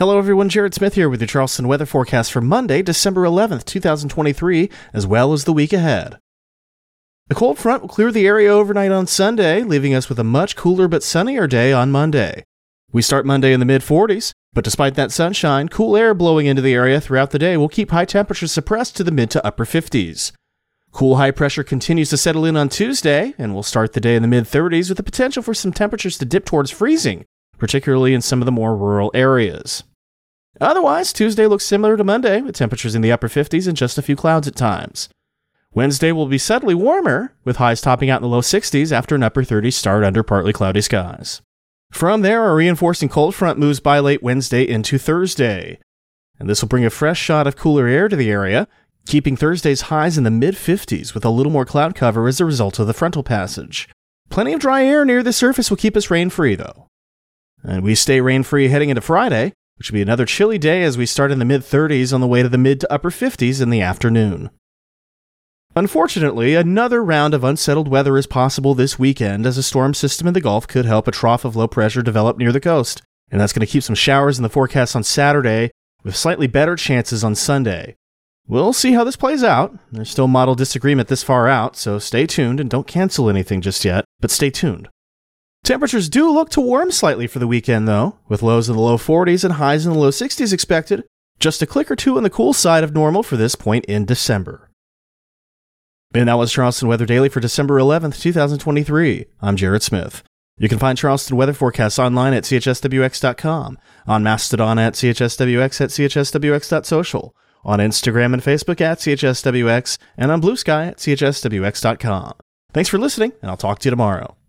Hello, everyone. Jared Smith here with your Charleston weather forecast for Monday, December 11th, 2023, as well as the week ahead. A cold front will clear the area overnight on Sunday, leaving us with a much cooler but sunnier day on Monday. We start Monday in the mid 40s, but despite that sunshine, cool air blowing into the area throughout the day will keep high temperatures suppressed to the mid to upper 50s. Cool high pressure continues to settle in on Tuesday, and we'll start the day in the mid 30s with the potential for some temperatures to dip towards freezing, particularly in some of the more rural areas. Otherwise, Tuesday looks similar to Monday, with temperatures in the upper 50s and just a few clouds at times. Wednesday will be subtly warmer, with highs topping out in the low 60s after an upper 30s start under partly cloudy skies. From there, a reinforcing cold front moves by late Wednesday into Thursday. And this will bring a fresh shot of cooler air to the area, keeping Thursday's highs in the mid 50s with a little more cloud cover as a result of the frontal passage. Plenty of dry air near the surface will keep us rain free, though. And we stay rain free heading into Friday, which will be another chilly day as we start in the mid 30s on the way to the mid to upper 50s in the afternoon. Unfortunately, another round of unsettled weather is possible this weekend as a storm system in the Gulf could help a trough of low pressure develop near the coast, and that's going to keep some showers in the forecast on Saturday with slightly better chances on Sunday. We'll see how this plays out. There's still model disagreement this far out, so stay tuned and don't cancel anything just yet, but stay tuned. Temperatures do look to warm slightly for the weekend, though, with lows in the low 40s and highs in the low 60s expected, just a click or two on the cool side of normal for this point in December. And that was Charleston Weather Daily for December 11th, 2023. I'm Jared Smith. You can find Charleston weather forecasts online at chswx.com, on Mastodon at chswx at chswx.social, on Instagram and Facebook at chswx, and on Bluesky at chswx.com. Thanks for listening, and I'll talk to you tomorrow.